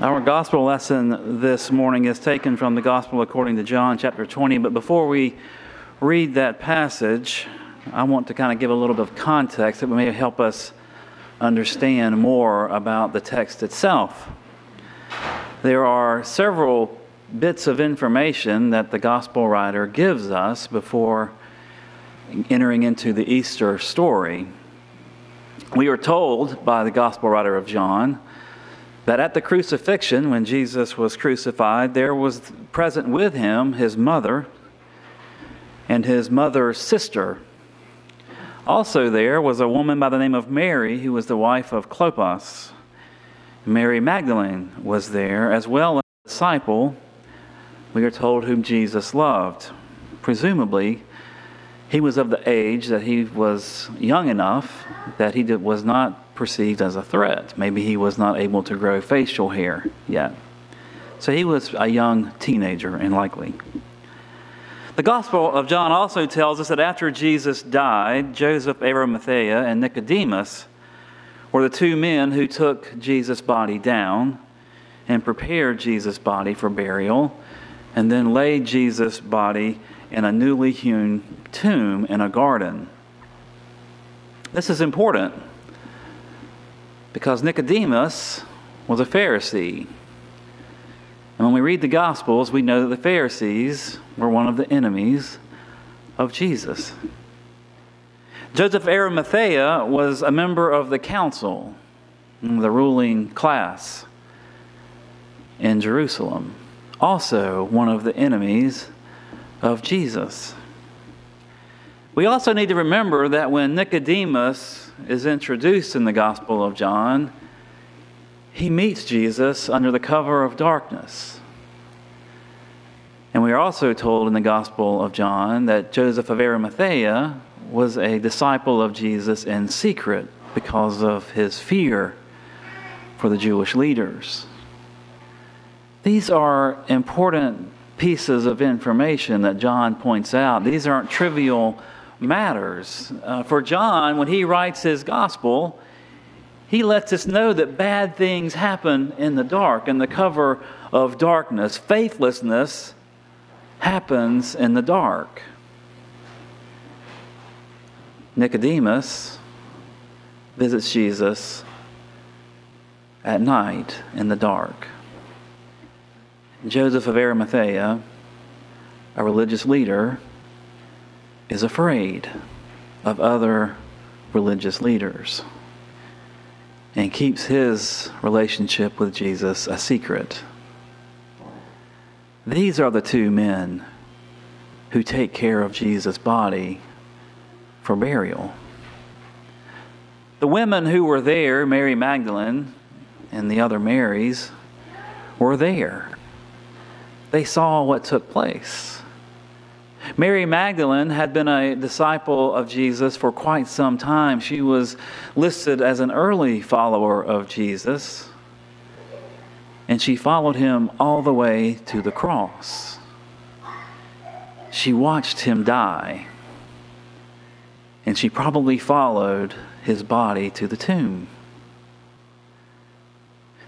Our gospel lesson this morning is taken from the gospel according to John chapter 20. But before we read that passage, I want to kind of give a little bit of context that may help us understand more about the text itself. There are several bits of information that the gospel writer gives us before entering into the Easter story. We are told by the gospel writer of John that at the crucifixion, when Jesus was crucified, there was present with him his mother and his mother's sister. Also, there was a woman by the name of Mary, who was the wife of Clopas. Mary Magdalene was there, as well as a disciple, we are told, whom Jesus loved. Presumably, he was of the age that he was young enough that he was not perceived as a threat. Maybe he was not able to grow facial hair yet. So he was a young teenager, and likely. The Gospel of John also tells us that after Jesus died, Joseph Arimathea and Nicodemus were the two men who took Jesus' body down and prepared Jesus' body for burial, and then laid Jesus' body in a newly hewn tomb in a garden. This is important because Nicodemus was a Pharisee. And when we read the Gospels, we know that the Pharisees were one of the enemies of Jesus. Joseph Arimathea was a member of the council, the ruling class in Jerusalem, also one of the enemies of Jesus. We also need to remember that when Nicodemus is introduced in the Gospel of John, he meets Jesus under the cover of darkness. And we are also told in the Gospel of John that Joseph of Arimathea was a disciple of Jesus in secret because of his fear for the Jewish leaders. These are important pieces of information that John points out. These aren't trivial matters. Uh, for John, when he writes his gospel, he lets us know that bad things happen in the dark, in the cover of darkness. Faithlessness happens in the dark. Nicodemus visits Jesus at night in the dark. Joseph of Arimathea, a religious leader, is afraid of other religious leaders and keeps his relationship with Jesus a secret. These are the two men who take care of Jesus' body for burial. The women who were there, Mary Magdalene and the other Marys, were there. They saw what took place. Mary Magdalene had been a disciple of Jesus for quite some time. She was listed as an early follower of Jesus, and she followed him all the way to the cross. She watched him die, and she probably followed his body to the tomb.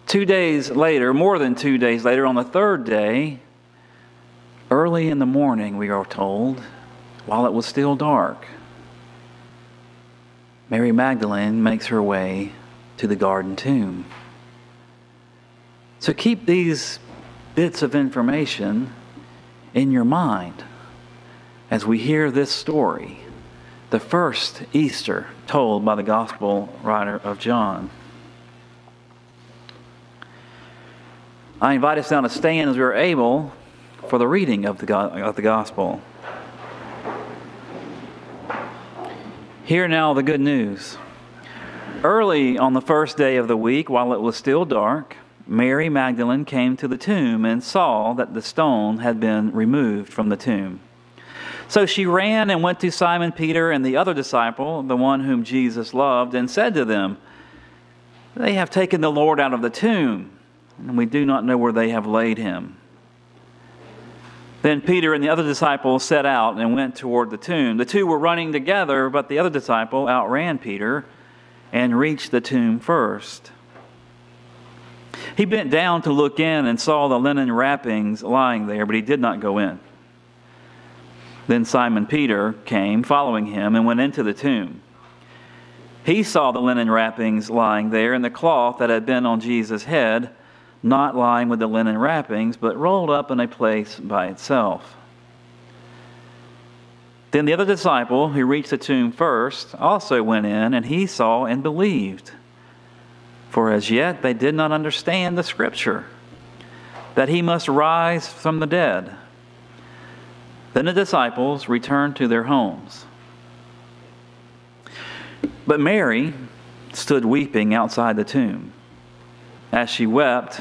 Two days later, more than two days later, on the third day, Early in the morning, we are told, while it was still dark, Mary Magdalene makes her way to the garden tomb. So keep these bits of information in your mind as we hear this story, the first Easter told by the gospel writer of John. I invite us now to stand as we are able for the reading of the, of the gospel. Hear now the good news. Early on the first day of the week, while it was still dark, Mary Magdalene came to the tomb and saw that the stone had been removed from the tomb. So she ran and went to Simon Peter and the other disciple, the one whom Jesus loved, and said to them, They have taken the Lord out of the tomb, and we do not know where they have laid him. Then Peter and the other disciple set out and went toward the tomb. The two were running together, but the other disciple outran Peter and reached the tomb first. He bent down to look in and saw the linen wrappings lying there, but he did not go in. Then Simon Peter came, following him, and went into the tomb. He saw the linen wrappings lying there, and the cloth that had been on Jesus' head, not lying with the linen wrappings, but rolled up in a place by itself. Then the other disciple, who reached the tomb first, also went in, and he saw and believed. For as yet they did not understand the scripture, that he must rise from the dead. Then the disciples returned to their homes. But Mary stood weeping outside the tomb. As she wept,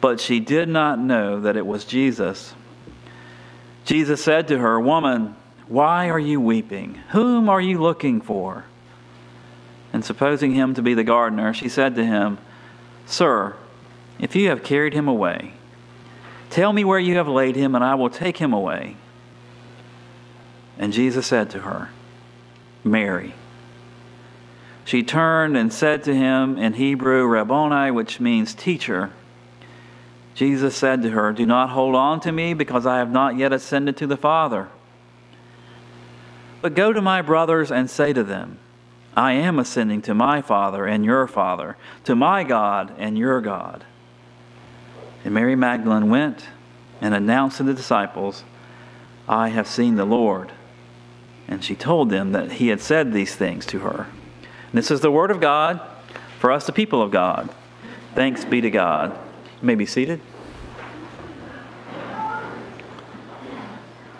But she did not know that it was Jesus. Jesus said to her, Woman, why are you weeping? Whom are you looking for? And supposing him to be the gardener, she said to him, Sir, if you have carried him away, tell me where you have laid him, and I will take him away. And Jesus said to her, Mary. She turned and said to him in Hebrew, Rabboni, which means teacher. Jesus said to her, Do not hold on to me, because I have not yet ascended to the Father. But go to my brothers and say to them, I am ascending to my Father and your Father, to my God and your God. And Mary Magdalene went and announced to the disciples, I have seen the Lord and she told them that he had said these things to her. And this is the word of God for us, the people of God. Thanks be to God. May be seated.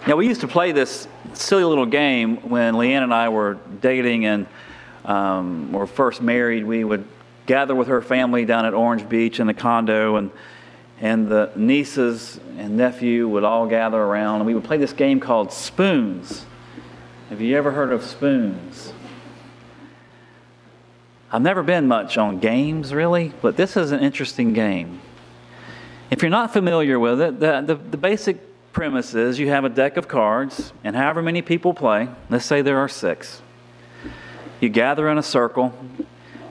Now, we used to play this silly little game when Leanne and I were dating and um, were first married. We would gather with her family down at Orange Beach in the condo, and, and the nieces and nephew would all gather around, and we would play this game called Spoons. Have you ever heard of spoons? I've never been much on games, really, but this is an interesting game. If you're not familiar with it, the, the, the, basic premise is you have a deck of cards, and however many people play, let's say there are six, you gather in a circle,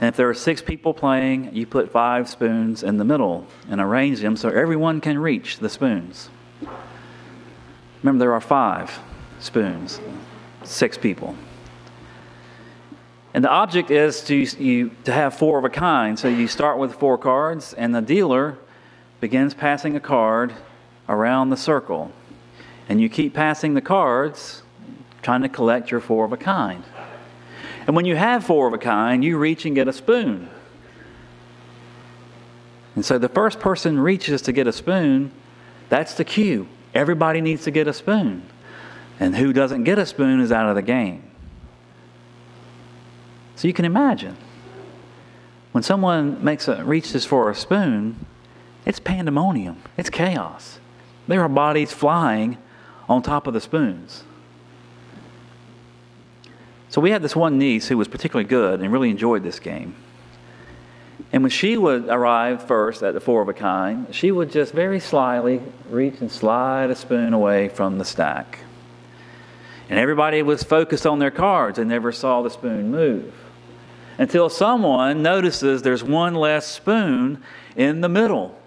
and if there are six people playing, you put five spoons in the middle and arrange them so everyone can reach the spoons. Remember, there are five spoons six people. And the object is to, you, to have four of a kind. So you start with four cards, and the dealer begins passing a card around the circle. And you keep passing the cards, trying to collect your four of a kind. And when you have four of a kind, you reach and get a spoon. And so the first person reaches to get a spoon, that's the cue. Everybody needs to get a spoon. And who doesn't get a spoon is out of the game. So you can imagine when someone makes a, reaches for a spoon, it's pandemonium, it's chaos. There are bodies flying on top of the spoons. So we had this one niece who was particularly good and really enjoyed this game. And when she would arrive first at the four of a kind, she would just very slyly reach and slide a spoon away from the stack. And everybody was focused on their cards and never saw the spoon move. Until someone notices there's one less spoon in the middle.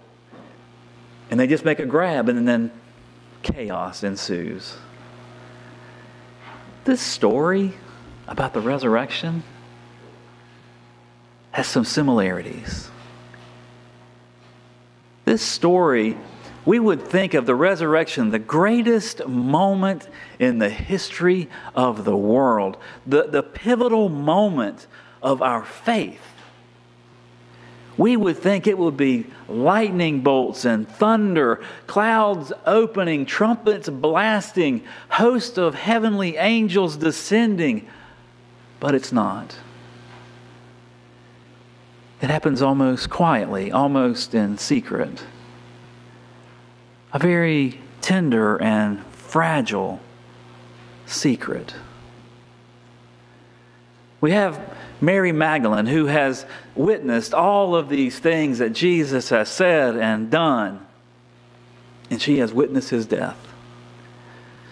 And they just make a grab, and then chaos ensues. This story about the resurrection has some similarities. This story we would think of the resurrection, the greatest moment in the history of the world, the, the pivotal moment of our faith. We would think it would be lightning bolts and thunder, clouds opening, trumpets blasting, host of heavenly angels descending, but it's not. It happens almost quietly, almost in secret. a very tender and fragile secret. We have Mary Magdalene, who has witnessed all of these things that Jesus has said and done, and she has witnessed his death.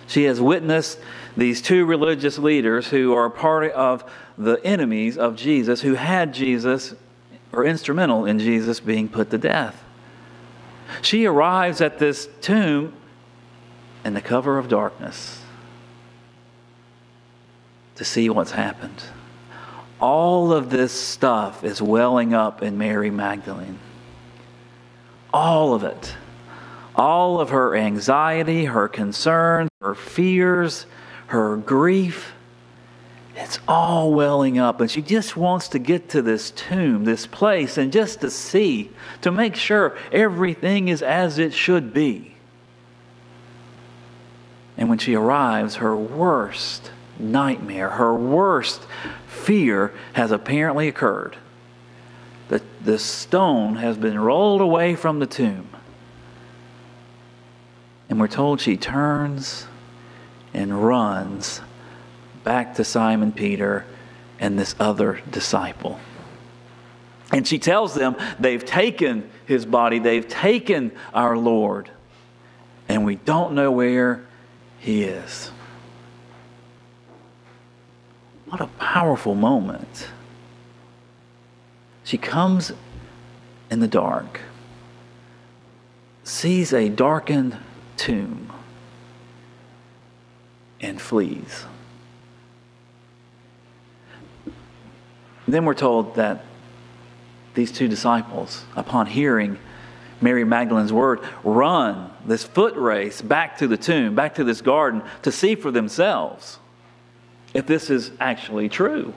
She has witnessed these two religious leaders who are part of the enemies of Jesus, who had Jesus or instrumental in Jesus being put to death. She arrives at this tomb in the cover of darkness to see what's happened. All of this stuff is welling up in Mary Magdalene. All of it. All of her anxiety, her concerns, her fears, her grief. It's all welling up, and she just wants to get to this tomb, this place, and just to see, to make sure everything is as it should be. And when she arrives, her worst nightmare, her worst fear has apparently occurred. The, the stone has been rolled away from the tomb. And we're told she turns and runs back to Simon Peter and this other disciple. And she tells them they've taken his body, they've taken our Lord, and we don't know where he is. What a powerful moment. She comes in the dark, sees a darkened tomb, and flees. Then we're told that these two disciples, upon hearing Mary Magdalene's word, run this foot race back to the tomb, back to this garden, to see for themselves if this is actually true.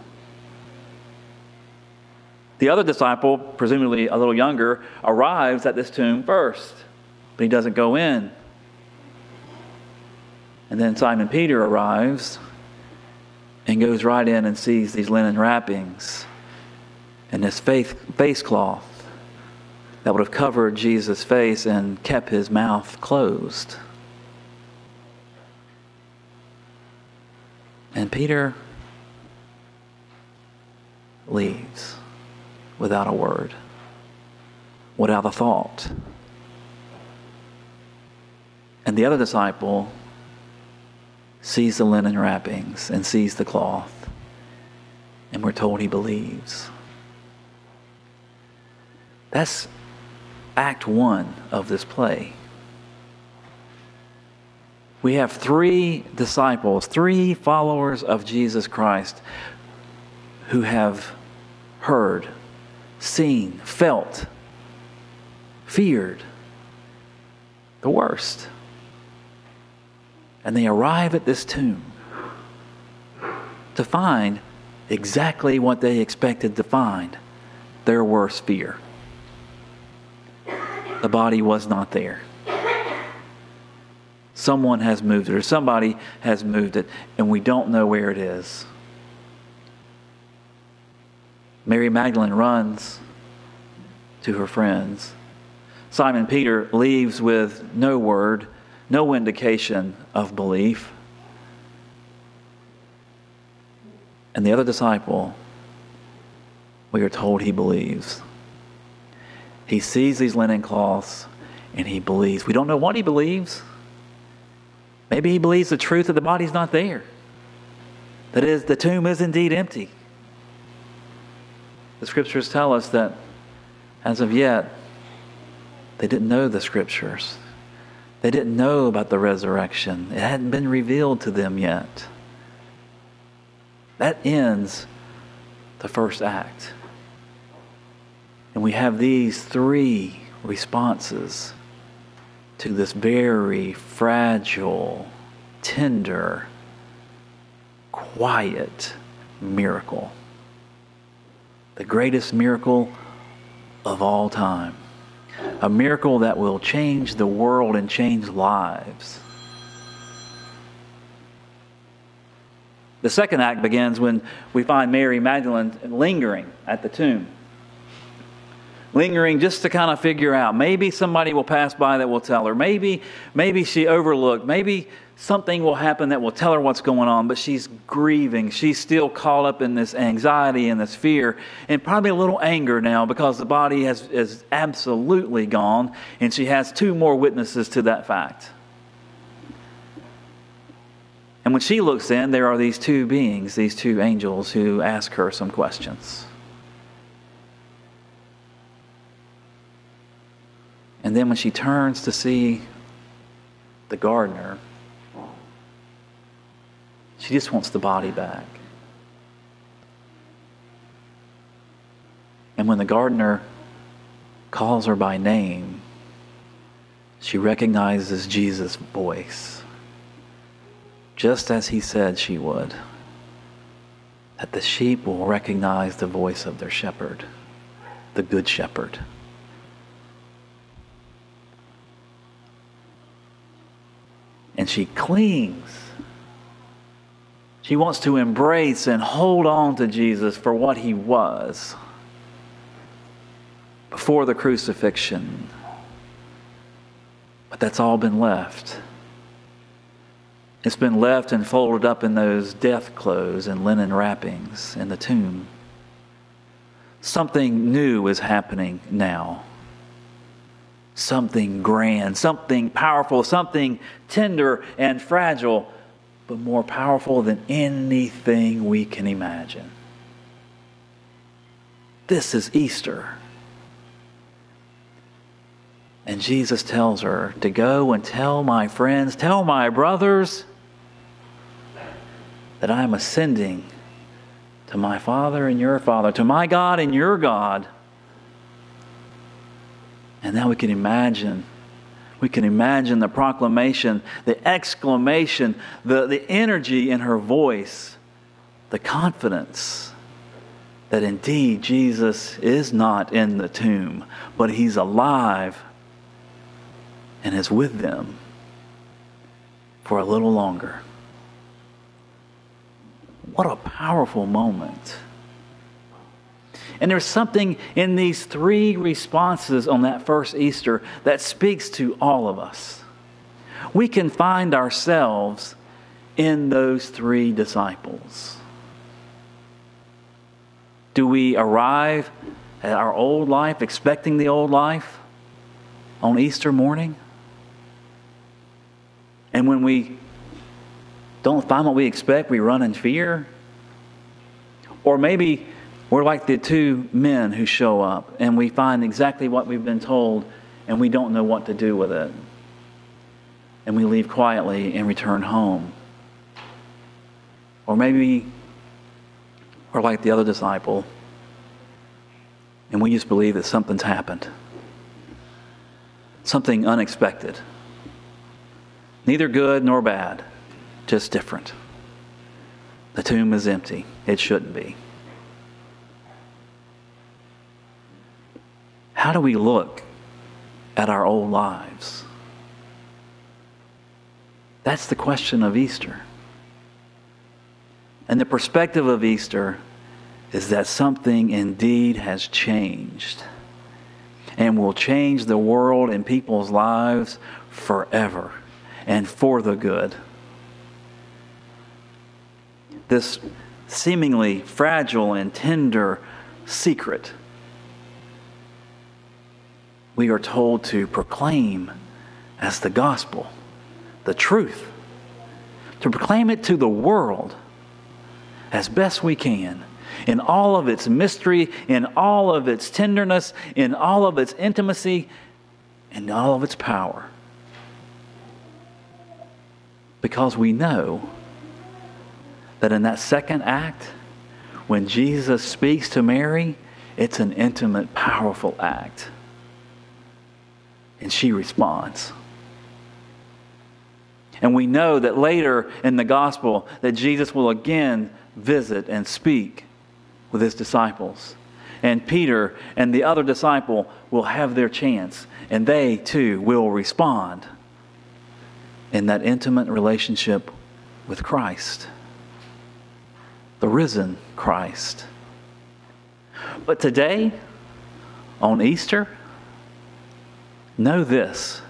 The other disciple, presumably a little younger, arrives at this tomb first, but he doesn't go in. And then Simon Peter arrives and goes right in and sees these linen wrappings and this face, face cloth that would have covered Jesus' face and kept his mouth closed. And Peter leaves without a word, without a thought. And the other disciple sees the linen wrappings and sees the cloth, and we're told he believes. That's act one of this play. We have three disciples, three followers of Jesus Christ who have heard, seen, felt, feared the worst. And they arrive at this tomb to find exactly what they expected to find their worst fear. The body was not there. Someone has moved it, or somebody has moved it, and we don't know where it is. Mary Magdalene runs to her friends. Simon Peter leaves with no word, no indication of belief. And the other disciple, we are told he believes. He sees these linen cloths and he believes. We don't know what he believes. Maybe he believes the truth that the body's not there. That is, the tomb is indeed empty. The scriptures tell us that as of yet, they didn't know the scriptures. They didn't know about the resurrection. It hadn't been revealed to them yet. That ends the first act. And we have these three responses to this very fragile, tender, quiet miracle. The greatest miracle of all time. A miracle that will change the world and change lives. The second act begins when we find Mary Magdalene lingering at the tomb. Lingering just to kind of figure out. Maybe somebody will pass by that will tell her. Maybe, maybe she overlooked. Maybe something will happen that will tell her what's going on, but she's grieving. She's still caught up in this anxiety and this fear, and probably a little anger now because the body has is absolutely gone, and she has two more witnesses to that fact. And when she looks in, there are these two beings, these two angels, who ask her some questions. And then when she turns to see the gardener, she just wants the body back. And when the gardener calls her by name, she recognizes Jesus' voice, just as he said she would. That the sheep will recognize the voice of their shepherd, the good shepherd. She clings. She wants to embrace and hold on to Jesus for what he was before the crucifixion. But that's all been left. It's been left and folded up in those death clothes and linen wrappings in the tomb. Something new is happening now something grand, something powerful, something tender and fragile, but more powerful than anything we can imagine. This is Easter. And Jesus tells her to go and tell my friends, tell my brothers that I am ascending to my Father and your Father, to my God and your God and now we can imagine. We can imagine the proclamation, the exclamation, the, the energy in her voice, the confidence that indeed Jesus is not in the tomb, but he's alive and is with them for a little longer. What a powerful moment. And there's something in these three responses on that first Easter that speaks to all of us. We can find ourselves in those three disciples. Do we arrive at our old life expecting the old life on Easter morning? And when we don't find what we expect, we run in fear? Or maybe we're like the two men who show up and we find exactly what we've been told and we don't know what to do with it. And we leave quietly and return home. Or maybe we're like the other disciple and we just believe that something's happened. Something unexpected. Neither good nor bad, just different. The tomb is empty. It shouldn't be. How do we look at our old lives? That's the question of Easter. And the perspective of Easter is that something indeed has changed and will change the world and people's lives forever and for the good. This seemingly fragile and tender secret we are told to proclaim as the gospel, the truth, to proclaim it to the world as best we can in all of its mystery, in all of its tenderness, in all of its intimacy, in all of its power. Because we know that in that second act, when Jesus speaks to Mary, it's an intimate, powerful act. And she responds. And we know that later in the gospel that Jesus will again visit and speak with his disciples. And Peter and the other disciple will have their chance, and they too will respond in that intimate relationship with Christ, the risen Christ. But today, on Easter, know this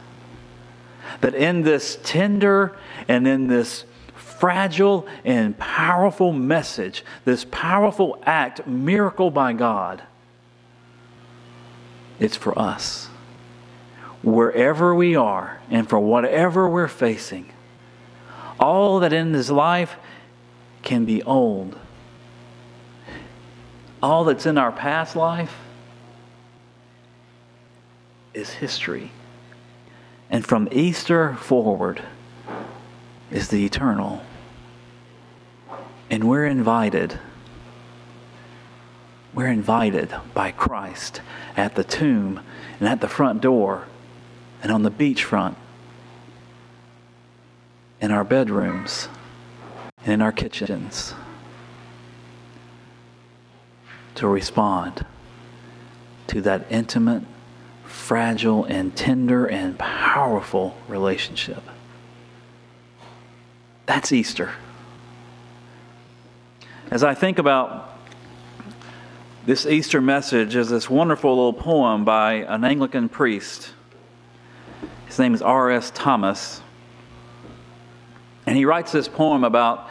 that in this tender and in this fragile and powerful message, this powerful act, miracle by God, it's for us. Wherever we are and for whatever we're facing, all that in this life can be old. All that's in our past life is history. And from Easter forward is the eternal. And we're invited. We're invited by Christ at the tomb and at the front door and on the beachfront, in our bedrooms, and in our kitchens to respond to that intimate, fragile, and tender and powerful relationship. That's Easter. As I think about this Easter message, is this wonderful little poem by an Anglican priest. His name is R.S. Thomas. And he writes this poem about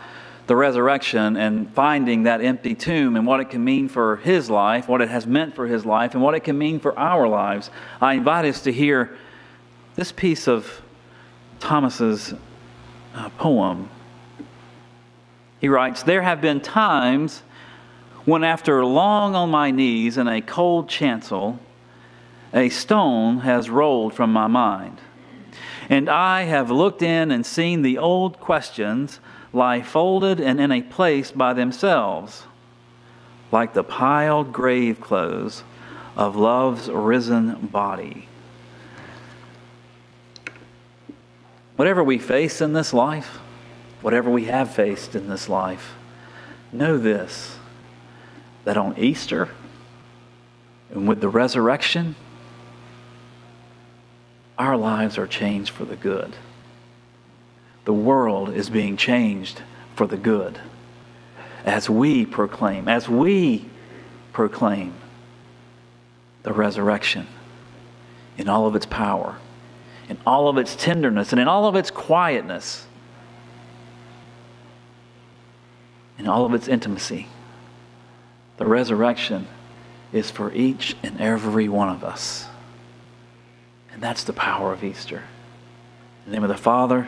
the resurrection and finding that empty tomb and what it can mean for his life, what it has meant for his life, and what it can mean for our lives. I invite us to hear this piece of Thomas's uh, poem. He writes, There have been times when, after long on my knees in a cold chancel, a stone has rolled from my mind. And I have looked in and seen the old questions lie folded and in a place by themselves, like the piled grave clothes of love's risen body. Whatever we face in this life, whatever we have faced in this life, know this that on Easter and with the resurrection, our lives are changed for the good. The world is being changed for the good as we proclaim, as we proclaim the resurrection in all of its power, in all of its tenderness, and in all of its quietness, in all of its intimacy. The resurrection is for each and every one of us. And that's the power of Easter. In the name of the Father,